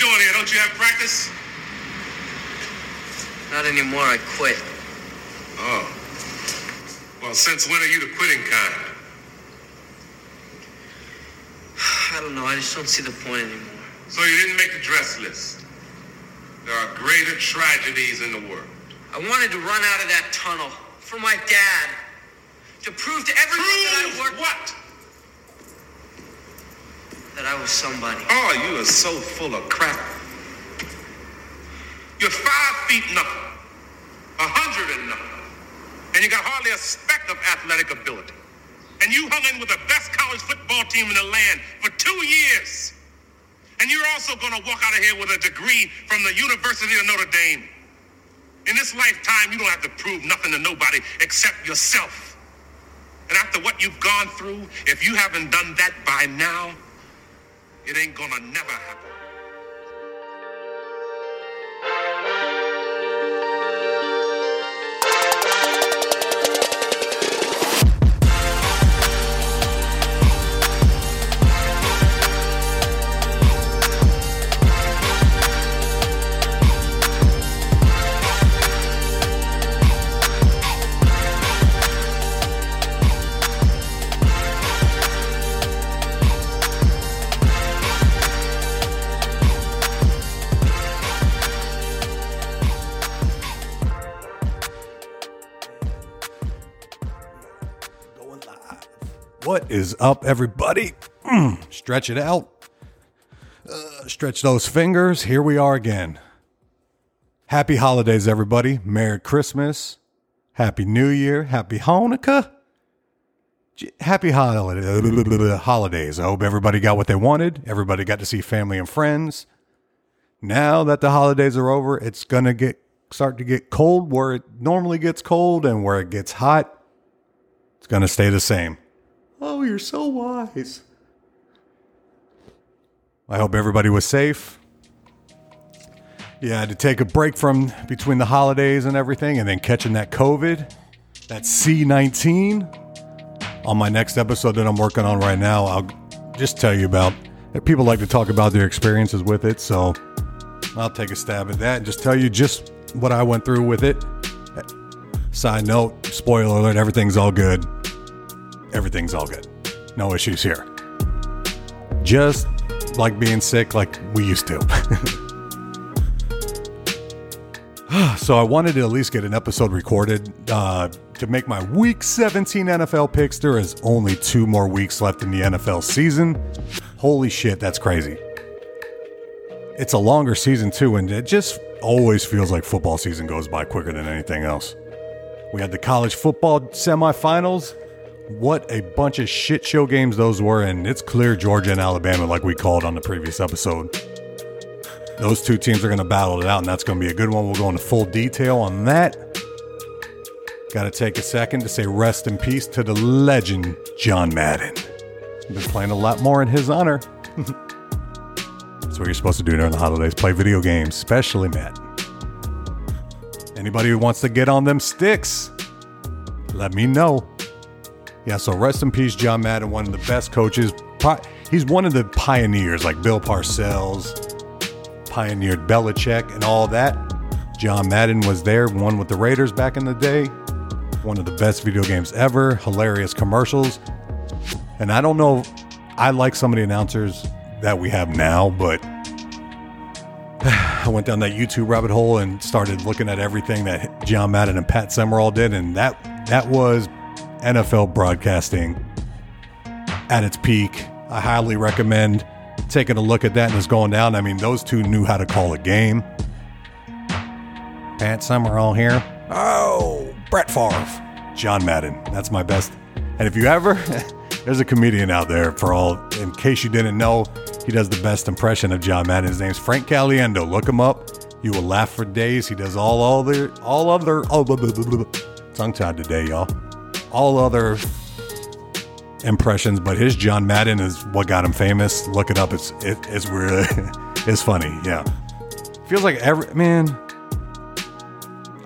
doing here? Don't you have practice? Not anymore. I quit. Oh. Well, since when are you the quitting kind? I don't know. I just don't see the point anymore. So you didn't make the dress list. There are greater tragedies in the world. I wanted to run out of that tunnel for my dad. To prove to everyone that I Prove worked what? That I was somebody. Oh, you are so full of crap. You're five feet nothing, a hundred and nothing, and you got hardly a speck of athletic ability. And you hung in with the best college football team in the land for two years. And you're also going to walk out of here with a degree from the University of Notre Dame. In this lifetime, you don't have to prove nothing to nobody except yourself. And after what you've gone through, if you haven't done that by now, it ain't gonna never happen. What is up, everybody? Mm, stretch it out. Uh, stretch those fingers. Here we are again. Happy holidays, everybody. Merry Christmas. Happy New Year. Happy Hanukkah. J- Happy holiday- holidays. I hope everybody got what they wanted. Everybody got to see family and friends. Now that the holidays are over, it's going to get start to get cold where it normally gets cold and where it gets hot. It's going to stay the same. Oh, you're so wise. I hope everybody was safe. Yeah, to take a break from between the holidays and everything and then catching that COVID, that C19. On my next episode that I'm working on right now, I'll just tell you about people like to talk about their experiences with it, so I'll take a stab at that and just tell you just what I went through with it. Side note, spoiler alert, everything's all good everything's all good. No issues here. Just like being sick, like we used to. so I wanted to at least get an episode recorded uh, to make my Week 17 NFL picks. There is only two more weeks left in the NFL season. Holy shit, that's crazy. It's a longer season too, and it just always feels like football season goes by quicker than anything else. We had the college football semifinals. What a bunch of shit show games those were, and it's clear Georgia and Alabama, like we called on the previous episode. Those two teams are going to battle it out, and that's going to be a good one. We'll go into full detail on that. Got to take a second to say rest in peace to the legend, John Madden. Been playing a lot more in his honor. That's what you're supposed to do during the holidays play video games, especially Madden. Anybody who wants to get on them sticks, let me know. Yeah, so rest in peace, John Madden, one of the best coaches. He's one of the pioneers, like Bill Parcells, pioneered Belichick and all that. John Madden was there, one with the Raiders back in the day. One of the best video games ever, hilarious commercials. And I don't know, I like some of the announcers that we have now, but I went down that YouTube rabbit hole and started looking at everything that John Madden and Pat Summerall did, and that that was NFL broadcasting at its peak. I highly recommend taking a look at that and it's going down. I mean, those two knew how to call a game. Pat Summerall here. Oh, Brett Favre. John Madden. That's my best. And if you ever, there's a comedian out there for all, in case you didn't know, he does the best impression of John Madden. His name's Frank Caliendo. Look him up. You will laugh for days. He does all other, all other, oh, tongue tied today, y'all. All other impressions, but his John Madden is what got him famous. Look it up. It's it, it's really it's funny. Yeah, feels like every man.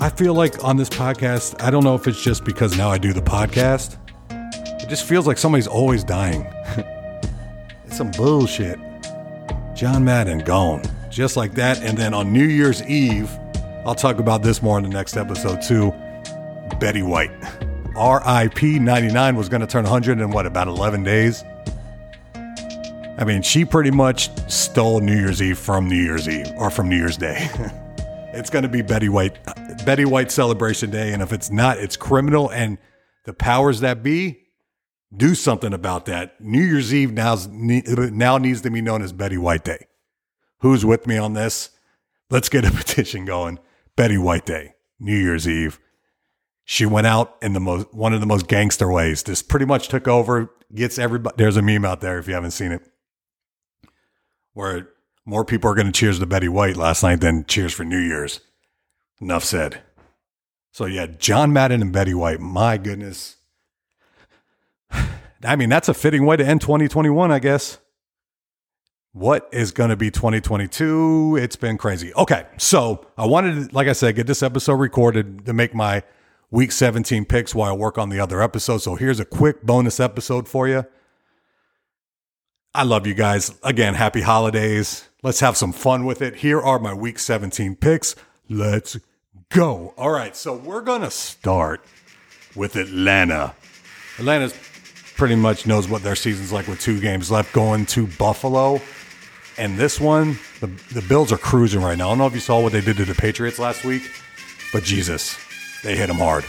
I feel like on this podcast, I don't know if it's just because now I do the podcast. It just feels like somebody's always dying. it's some bullshit. John Madden gone. just like that. And then on New Year's Eve, I'll talk about this more in the next episode too. Betty White. RIP 99 was going to turn 100 in what, about 11 days? I mean, she pretty much stole New Year's Eve from New Year's Eve or from New Year's Day. it's going to be Betty White, Betty White celebration day. And if it's not, it's criminal. And the powers that be do something about that. New Year's Eve now's, now needs to be known as Betty White Day. Who's with me on this? Let's get a petition going. Betty White Day, New Year's Eve. She went out in the most one of the most gangster ways. This pretty much took over, gets everybody. There's a meme out there if you haven't seen it, where more people are going to cheers to Betty White last night than cheers for New Year's. Enough said. So yeah, John Madden and Betty White. My goodness. I mean, that's a fitting way to end 2021, I guess. What is going to be 2022? It's been crazy. Okay, so I wanted, to, like I said, get this episode recorded to make my week 17 picks while I work on the other episode. So here's a quick bonus episode for you. I love you guys. Again, happy holidays. Let's have some fun with it. Here are my week 17 picks. Let's go. All right, so we're going to start with Atlanta. Atlanta pretty much knows what their season's like with two games left going to Buffalo. And this one, the, the Bills are cruising right now. I don't know if you saw what they did to the Patriots last week, but Jesus, they hit them hard.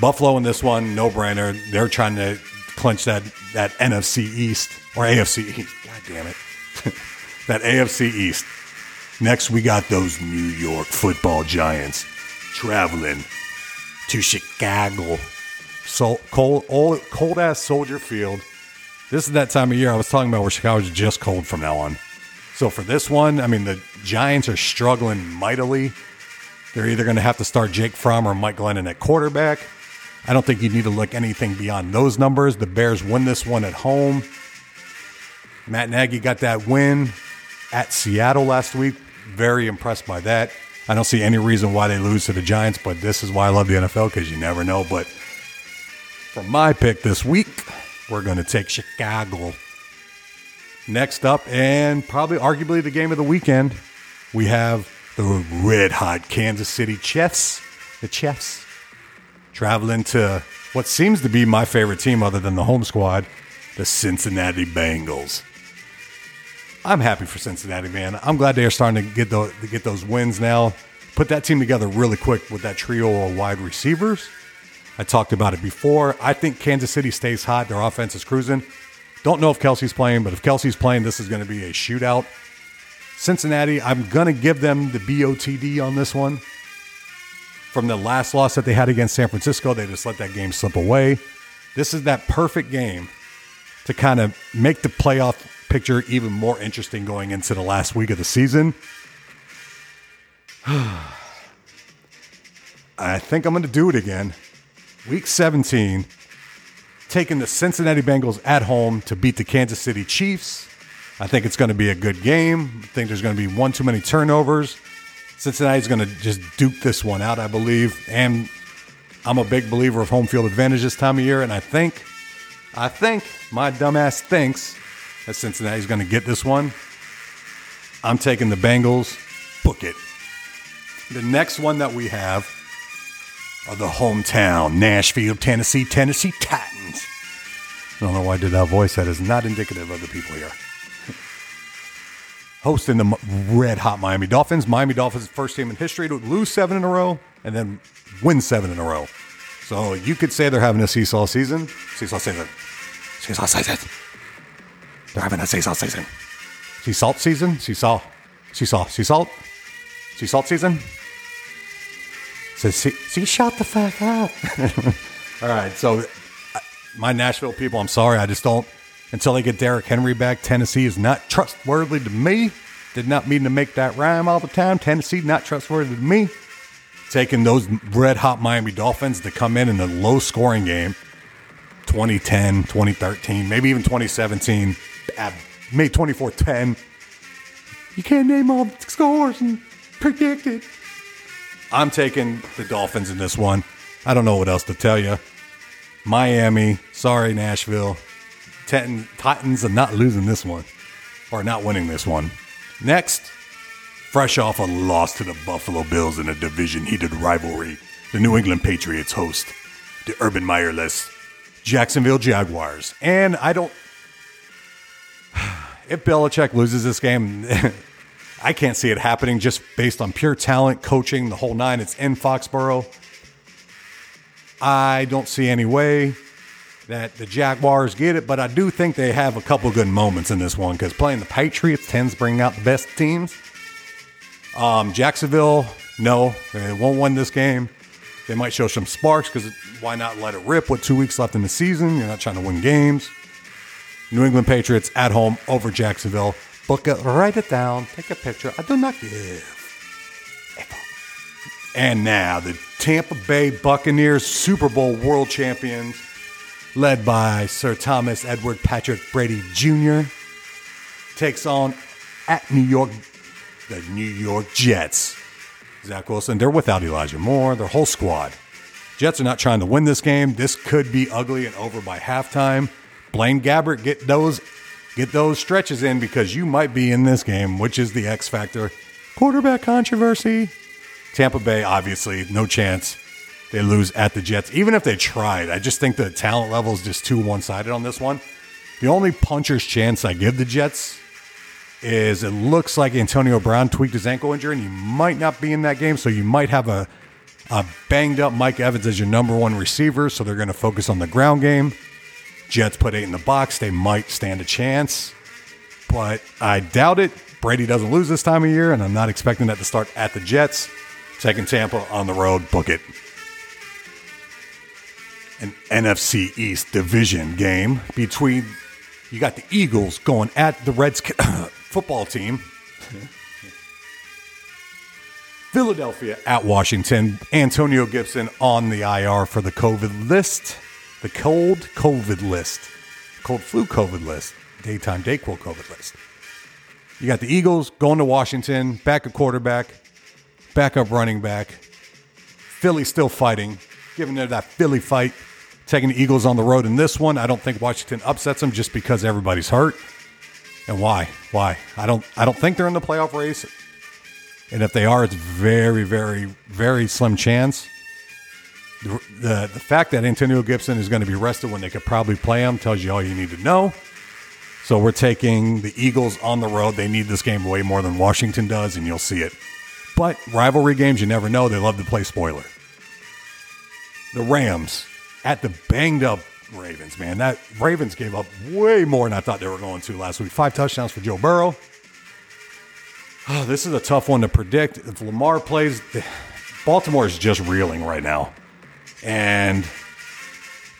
Buffalo in this one, no brainer. They're trying to clinch that that NFC East or AFC East. God damn it, that AFC East. Next, we got those New York Football Giants traveling to Chicago. So cold, old, cold ass Soldier Field. This is that time of year I was talking about where Chicago's just cold from now on. So for this one, I mean the Giants are struggling mightily. They're either going to have to start Jake Fromm or Mike Glennon at quarterback. I don't think you need to look anything beyond those numbers. The Bears win this one at home. Matt Nagy got that win at Seattle last week. Very impressed by that. I don't see any reason why they lose to the Giants, but this is why I love the NFL because you never know. But for my pick this week, we're going to take Chicago. Next up, and probably arguably the game of the weekend, we have the red hot Kansas City Chiefs, the Chiefs, traveling to what seems to be my favorite team other than the home squad, the Cincinnati Bengals. I'm happy for Cincinnati, man. I'm glad they are starting to get, the, to get those wins now. Put that team together really quick with that trio of wide receivers. I talked about it before. I think Kansas City stays hot. Their offense is cruising. Don't know if Kelce's playing, but if Kelce's playing, this is going to be a shootout. Cincinnati, I'm going to give them the BOTD on this one. From the last loss that they had against San Francisco, they just let that game slip away. This is that perfect game to kind of make the playoff picture even more interesting going into the last week of the season. I think I'm going to do it again. Week 17, taking the Cincinnati Bengals at home to beat the Kansas City Chiefs. I think it's going to be a good game. I think there's going to be one too many turnovers. Cincinnati's going to just duke this one out, I believe. And I'm a big believer of home field advantage this time of year. And I think, I think my dumbass thinks that Cincinnati's going to get this one. I'm taking the Bengals. Book it. The next one that we have are the hometown Nashville, Tennessee, Tennessee Titans. I don't know why I did that voice. That is not indicative of the people here hosting the red hot Miami Dolphins. Miami Dolphins, first team in history to lose seven in a row and then win seven in a row. So you could say they're having a seesaw season. Seesaw season. Seesaw season. They're having a seesaw season. Sea salt season? Seesaw. Seesaw. Sea salt? Sea salt season? Says, see, see, shut the fuck up. All right. So, uh, my Nashville people, I'm sorry. I just don't until they get Derrick Henry back, Tennessee is not trustworthy to me. Did not mean to make that rhyme all the time. Tennessee not trustworthy to me. Taking those red hot Miami Dolphins to come in in a low scoring game, 2010, 2013, maybe even 2017, May 24 10. You can't name all the scores and predict it. I'm taking the Dolphins in this one. I don't know what else to tell you. Miami, sorry, Nashville. Titans are not losing this one or not winning this one. Next, Fresh off a loss to the Buffalo Bills in a division heated rivalry, the New England Patriots host the Urban Meyerless Jacksonville Jaguars. And I don't. If Belichick loses this game, I can't see it happening just based on pure talent, coaching, the whole nine. It's in Foxborough. I don't see any way that the Jaguars get it, but I do think they have a couple good moments in this one because playing the Patriots tends to bring out the best teams. Um, Jacksonville, no, they won't win this game. They might show some sparks because why not let it rip with two weeks left in the season? You're not trying to win games. New England Patriots at home over Jacksonville. Book it, write it down, take a picture. I do not give. And now the Tampa Bay Buccaneers Super Bowl world champions, led by Sir Thomas Edward Patrick Brady Jr., takes on at New York the New York Jets. Zach Wilson, they're without Elijah Moore, their whole squad. Jets are not trying to win this game. This could be ugly and over by halftime. Blaine Gabbert, get those get those stretches in because you might be in this game, which is the X factor. Quarterback controversy. Tampa Bay, obviously, no chance. They lose at the Jets. Even if they tried, I just think the talent level is just too one sided on this one. The only puncher's chance I give the Jets is it looks like Antonio Brown tweaked his ankle injury and he might not be in that game. So you might have a, a banged up Mike Evans as your number one receiver. So they're going to focus on the ground game. Jets put eight in the box. They might stand a chance, but I doubt it. Brady doesn't lose this time of year, and I'm not expecting that to start at the Jets. Taking Tampa on the road, book it. An NFC East division game between you got the Eagles going at the Reds football team. Philadelphia at Washington. Antonio Gibson on the IR for the COVID list, the cold COVID list, cold flu COVID list, daytime Dayquil COVID list. You got the Eagles going to Washington, backup quarterback, backup running back. Philly still fighting, giving it that Philly fight, taking the Eagles on the road in this one. I don't think Washington upsets them just because everybody's hurt. And why? Why? I don't. I don't think they're in the playoff race. And if they are, it's very, very, very slim chance. The, the, the fact that Antonio Gibson is going to be rested when they could probably play him tells you all you need to know. So we're taking the Eagles on the road. They need this game way more than Washington does, and you'll see it. But rivalry games, you never know. They love to play spoiler. The Rams at the banged up Ravens, man. That Ravens gave up way more than I thought they were going to last week. Five touchdowns for Joe Burrow. Oh, this is a tough one to predict. If Lamar plays, Baltimore is just reeling right now. And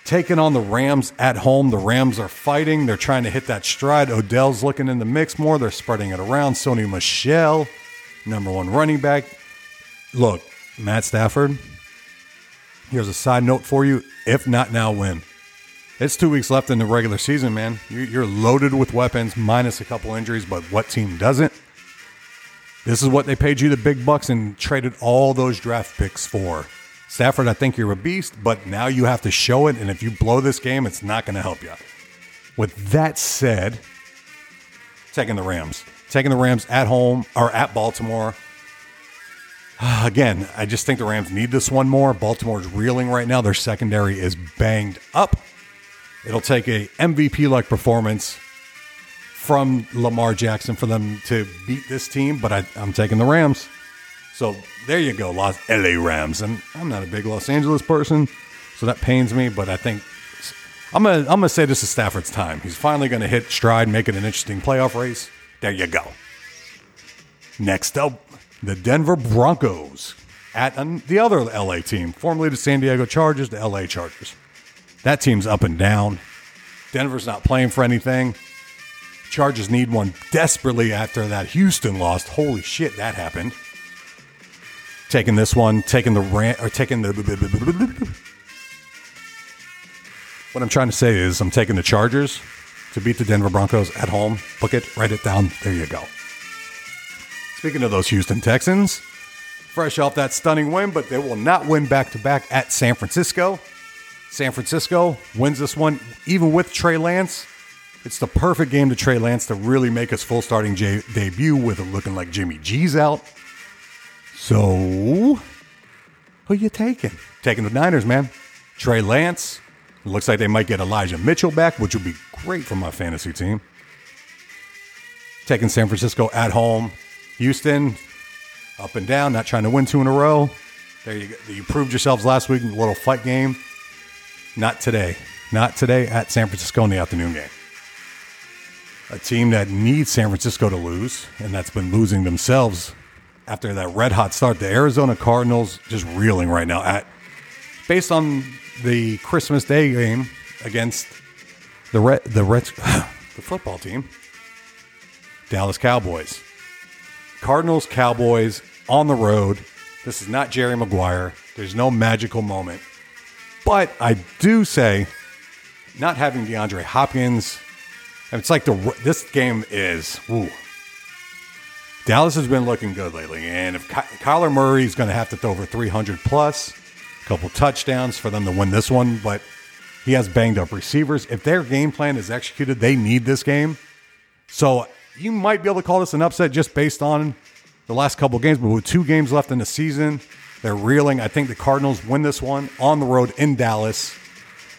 taking on the Rams at home, the Rams are fighting. They're trying to hit that stride. Odell's looking in the mix more. They're spreading it around. Sony Michel, number one running back. Look, Matt Stafford, here's a side note for you. If not now, when? It's two weeks left in the regular season, man. You're loaded with weapons, minus a couple injuries, but what team doesn't? This is what they paid you the big bucks and traded all those draft picks for. Stafford, I think you're a beast, but now you have to show it, and if you blow this game, it's not going to help you. With that said, taking the Rams. Taking the Rams at home or at Baltimore. Again, I just think the Rams need this one more. Baltimore's reeling right now. Their secondary is banged up. It'll take a MVP like performance from Lamar Jackson for them to beat this team, but I, am taking the Rams. So there you go, Los LA Rams. And I'm not a big Los Angeles person, so that pains me, but I think I'm gonna I'm gonna say this is Stafford's time. He's finally gonna hit stride, make it an interesting playoff race. There you go. Next up, the Denver Broncos at the other LA team, formerly the San Diego Chargers, the LA Chargers. That team's up and down. Denver's not playing for anything. Chargers need one desperately after that Houston lost. Holy shit, that happened. Taking this one, taking the rant, or taking the. What I'm trying to say is, I'm taking the Chargers to beat the Denver Broncos at home. Book it, write it down. There you go. Speaking of those Houston Texans, fresh off that stunning win, but they will not win back to back at San Francisco. San Francisco wins this one, even with Trey Lance. It's the perfect game to Trey Lance to really make his full starting j- debut with it looking like Jimmy G's out. So, who you taking? Taking the Niners, man. Trey Lance. Looks like they might get Elijah Mitchell back, which would be great for my fantasy team. Taking San Francisco at home. Houston, up and down, not trying to win two in a row. There you go. You proved yourselves last week in a little fight game. Not today. Not today at San Francisco in the afternoon game. A team that needs San Francisco to lose, and that's been losing themselves after that red hot start. The Arizona Cardinals just reeling right now at based on the Christmas Day game against the Red the Reds the football team. Dallas Cowboys. Cardinals Cowboys on the road. This is not Jerry Maguire. There's no magical moment. But I do say not having DeAndre Hopkins it's like the this game is woo. Dallas has been looking good lately, and if Ky- Kyler Murray is going to have to throw over 300 plus, a couple touchdowns for them to win this one, but he has banged up receivers. If their game plan is executed, they need this game. So you might be able to call this an upset just based on the last couple games, but with two games left in the season, they're reeling. I think the Cardinals win this one on the road in Dallas.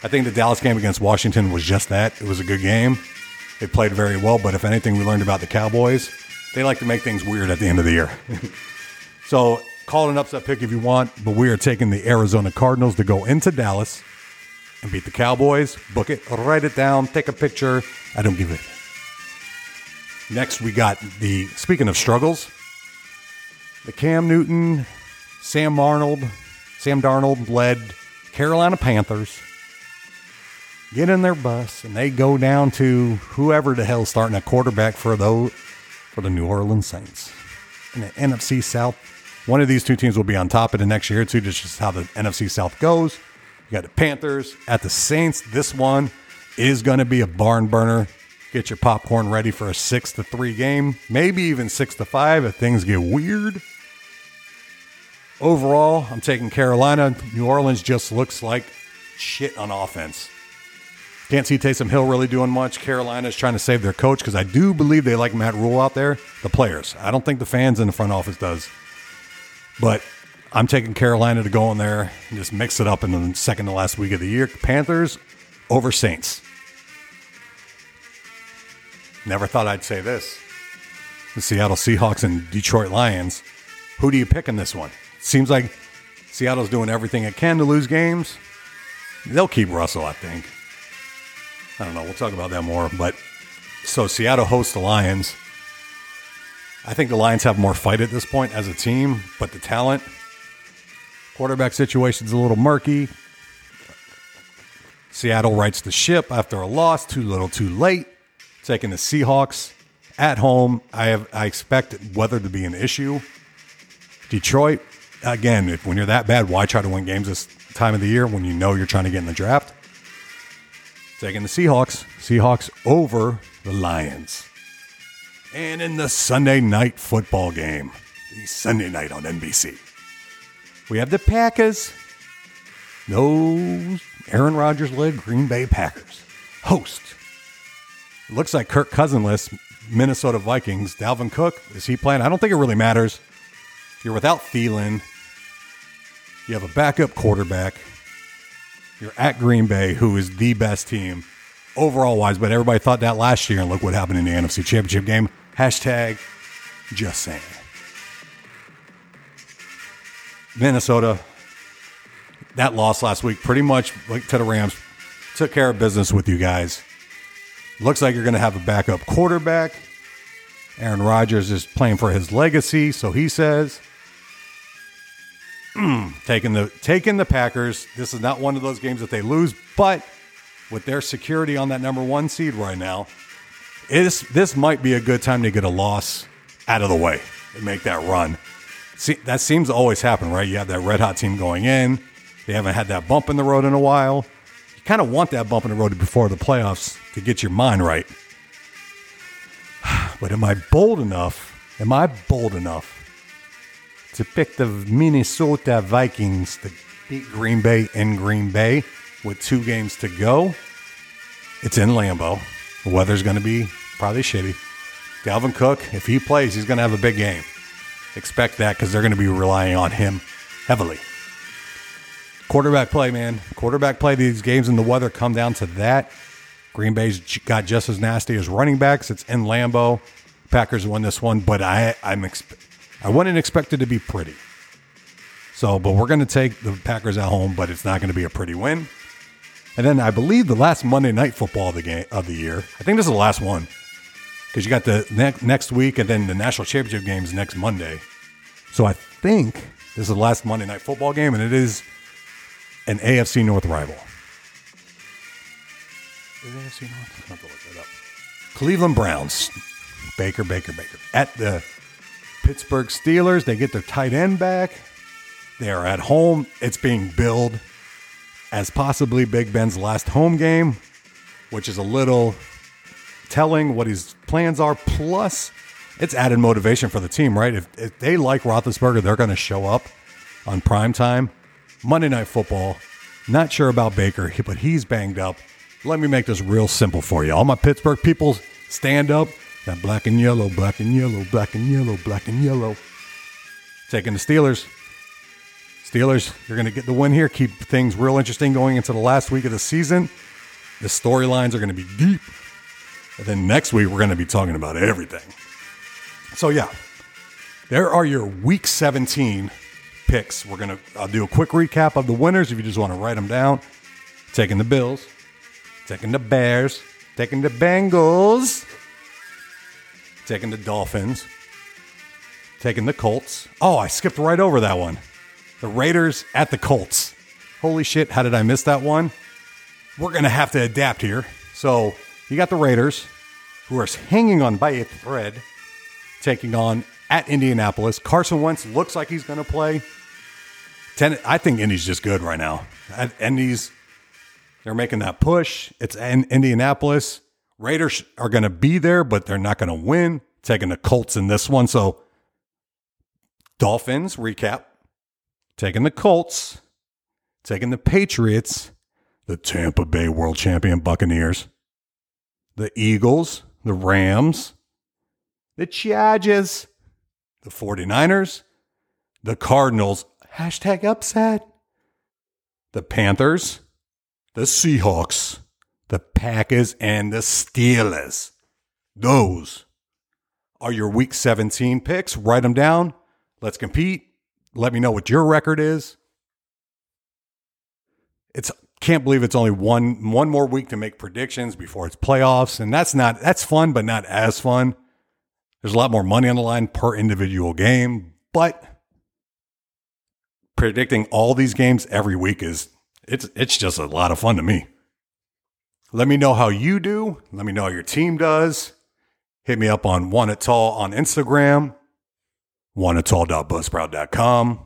I think the Dallas game against Washington was just that. It was a good game. They played very well, but if anything we learned about the Cowboys, they like to make things weird at the end of the year. so call it an upset pick if you want, but we are taking the Arizona Cardinals to go into Dallas and beat the Cowboys. Book it, write it down, take a picture. I don't give it. Next, we got the, speaking of struggles, the Cam Newton, Sam Arnold, Sam Darnold led Carolina Panthers get in their bus and they go down to whoever the hell starting a quarterback for those for the New Orleans Saints in the NFC South. One of these two teams will be on top of the next year too. Just just how the NFC South goes. You got the Panthers at the Saints. This one is going to be a barn burner. Get your popcorn ready for a six to three game, maybe even six to five if things get weird. Overall, I'm taking Carolina. New Orleans just looks like shit on offense. Can't see Taysom Hill really doing much. Carolina's trying to save their coach because I do believe they like Matt Rhule out there, the players. I don't think the fans in the front office does. But I'm taking Carolina to go in there and just mix it up in the second to last week of the year. Panthers over Saints. Never thought I'd say this. The Seattle Seahawks and Detroit Lions. Who do you pick in this one? Seems like Seattle's doing everything it can to lose games. They'll keep Russell, I think. I don't know. We'll talk about that more. But so Seattle hosts the Lions. I think the Lions have more fight at this point as a team, but the talent, quarterback situation's a little murky. Seattle rights the ship after a loss, too little, too late. Taking the Seahawks at home. I have I expect weather to be an issue. Detroit, again, if when you're that bad, why try to win games this time of the year when you know you're trying to get in the draft? Taking the Seahawks. Seahawks over the Lions. And in the Sunday night football game, the Sunday night on NBC, we have the Packers. No Aaron Rodgers led Green Bay Packers. Host. Looks like Kirk Cousinless, Minnesota Vikings. Dalvin Cook, is he playing? I don't think it really matters. You're without Thielen. You have a backup quarterback. You're at Green Bay, who is the best team overall wise, but everybody thought that last year, and look what happened in the NFC Championship game. Hashtag just saying. Minnesota, that loss last week pretty much like to the Rams took care of business with you guys. Looks like you're going to have a backup quarterback. Aaron Rodgers is playing for his legacy, so he says. Hmm, taking the taking the Packers. This is not one of those games that they lose, but with their security on that number one seed right now, is this might be a good time to get a loss out of the way and make that run. See, that seems to always happen, right? You have that red hot team going in. They haven't had that bump in the road in a while. You kind of want that bump in the road before the playoffs to get your mind right. But am I bold enough? Am I bold enough to pick the Minnesota Vikings to beat Green Bay in Green Bay with two games to go. It's in Lambeau. The weather's going to be probably shitty. Dalvin Cook, if he plays, he's going to have a big game. Expect that because they're going to be relying on him heavily. Quarterback play, man. Quarterback play. These games in the weather come down to that. Green Bay's got just as nasty as running backs. It's in Lambeau. Packers won this one, but I I'm I wouldn't expect it to be pretty. So, but we're going to take the Packers at home, but it's not going to be a pretty win. And then I believe the last Monday night football of the game of the year. I think this is the last one because you got the ne- next week and then the national championship games next Monday. So I think this is the last Monday night football game, and it is an AFC North rival. Is AFC North? I have to look that up. Cleveland Browns, Baker, Baker, Baker at the Pittsburgh Steelers. They get their tight end back. They are at home. It's being billed as possibly Big Ben's last home game, which is a little telling what his plans are. Plus, it's added motivation for the team, right? If, if they like Roethlisberger, they're going to show up on prime time. Monday Night Football. Not sure about Baker, but he's banged up. Let me make this real simple for you. All my Pittsburgh people, stand up. That black and yellow, black and yellow, black and yellow, black and yellow. Taking the Steelers. Steelers, you're going to get the win here. Keep things real interesting going into the last week of the season. The storylines are going to be deep. And then next week, we're going to be talking about everything. So, yeah, there are your week 17 picks. We're to, I'll do a quick recap of the winners if you just want to write them down. Taking the Bills, taking the Bears, taking the Bengals, taking the Dolphins, taking the Colts. Oh, I skipped right over that one. The Raiders at the Colts. Holy shit, how did I miss that one? We're to have to adapt here. So you got the Raiders, who are hanging on by a thread, taking on at Indianapolis. Carson Wentz looks like he's going to play. Ten, I think Indy's just good right now. Indy's, they're making that push. It's in Indianapolis. Raiders are going to be there, but they're not going to win. Taking the Colts in this one. So Dolphins, recap. Taking the Colts. Taking the Patriots. The Tampa Bay World Champion Buccaneers. The Eagles. The Rams. The Chargers. The 49ers. The Cardinals. Hashtag upset. The Panthers. The Seahawks. The Packers and the Steelers. Those are your week 17 picks. Write them down. Let's compete. Let me know what your record is. It's can't believe it's only one one more week to make predictions before it's playoffs, and that's not that's fun, but not as fun. There's a lot more money on the line per individual game, but predicting all these games every week is it's it's just a lot of fun to me. Let me know how you do. Let me know how your team does. Hit me up on one at all on Instagram, one at.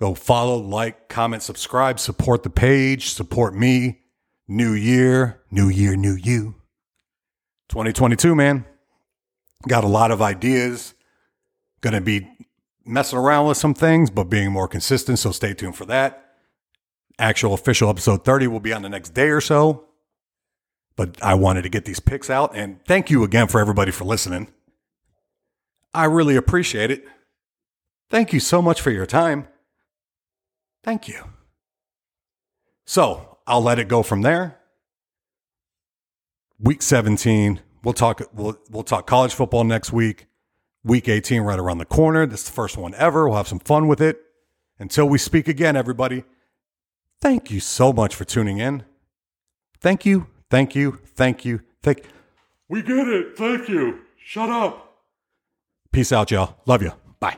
Go follow, like, comment, subscribe, support the page, support me. New year, new year, new you. 2022, man. Got a lot of ideas. To be messing around with some things, but being more consistent. So stay tuned for that. Actual official episode 30 will be on the next day or so. But I wanted to get these picks out. And thank you again for everybody for listening. I really appreciate it. Thank you so much for your time. Thank you. So I'll let it go from there. Week 17, we'll talk we'll, we'll talk college football next week. Week 18 right around the corner. This is the first one ever. We'll have some fun with it. Until we speak again, everybody, thank you so much for tuning in. Thank you, thank you, thank you, thank We get it. Thank you. Shut up. Peace out, y'all. Love you. Bye.